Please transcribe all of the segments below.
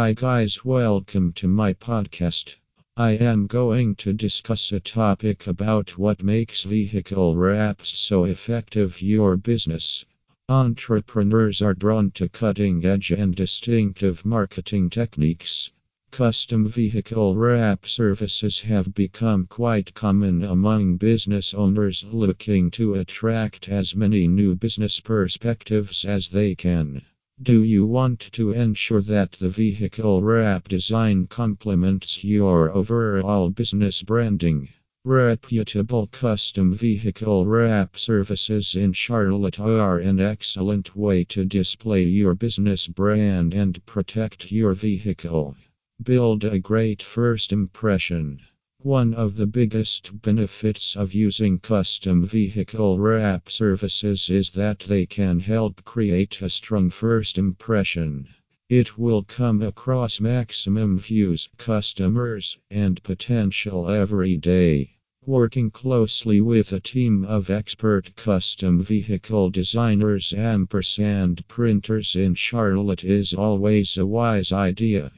Hi, guys, welcome to my podcast. I am going to discuss a topic about what makes vehicle wraps so effective your business. Entrepreneurs are drawn to cutting edge and distinctive marketing techniques. Custom vehicle wrap services have become quite common among business owners looking to attract as many new business perspectives as they can. Do you want to ensure that the vehicle wrap design complements your overall business branding? Reputable custom vehicle wrap services in Charlotte are an excellent way to display your business brand and protect your vehicle. Build a great first impression. One of the biggest benefits of using custom vehicle wrap services is that they can help create a strong first impression. It will come across maximum views, customers, and potential every day. Working closely with a team of expert custom vehicle designers ampersand printers in Charlotte is always a wise idea.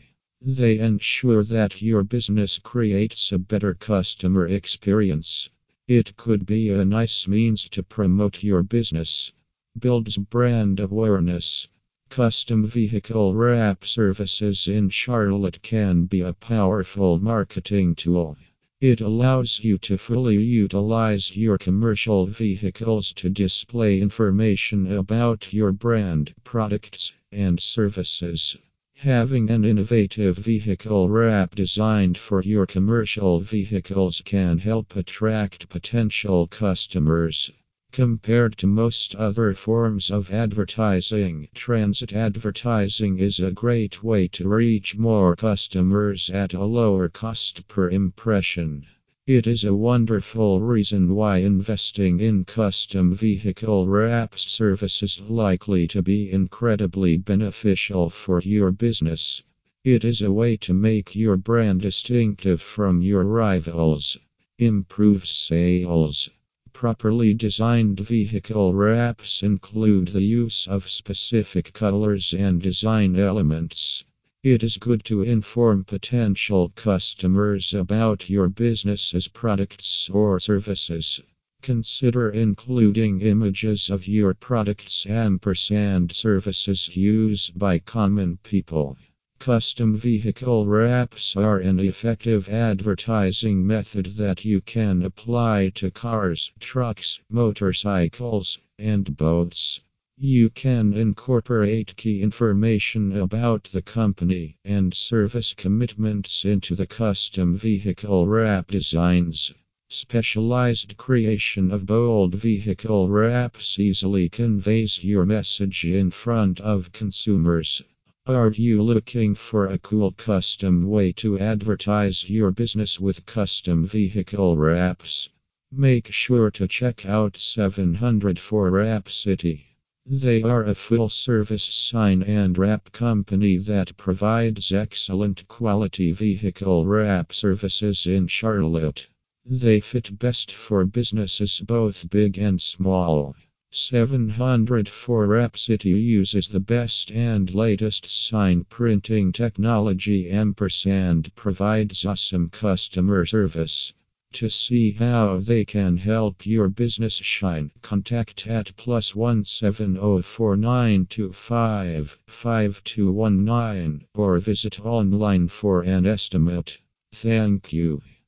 They ensure that your business creates a better customer experience. It could be a nice means to promote your business. Builds brand awareness. Custom vehicle wrap services in Charlotte can be a powerful marketing tool. It allows you to fully utilize your commercial vehicles to display information about your brand, products, and services. Having an innovative vehicle wrap designed for your commercial vehicles can help attract potential customers. Compared to most other forms of advertising, transit advertising is a great way to reach more customers at a lower cost per impression. It is a wonderful reason why investing in custom vehicle wraps service is likely to be incredibly beneficial for your business. It is a way to make your brand distinctive from your rivals. Improve sales. Properly designed vehicle wraps include the use of specific colors and design elements. It is good to inform potential customers about your business's products or services. Consider including images of your products ampersand services used by common people. Custom vehicle wraps are an effective advertising method that you can apply to cars, trucks, motorcycles, and boats. You can incorporate key information about the company and service commitments into the custom vehicle wrap designs. Specialized creation of bold vehicle wraps easily conveys your message in front of consumers. Are you looking for a cool custom way to advertise your business with custom vehicle wraps? Make sure to check out 704 Wrap City. They are a full service sign and wrap company that provides excellent quality vehicle wrap services in Charlotte. They fit best for businesses both big and small. 704 Wrap City uses the best and latest sign printing technology ampersand provides awesome customer service. To see how they can help your business shine, contact at plus one seven zero four nine two five five two one nine or visit online for an estimate. Thank you.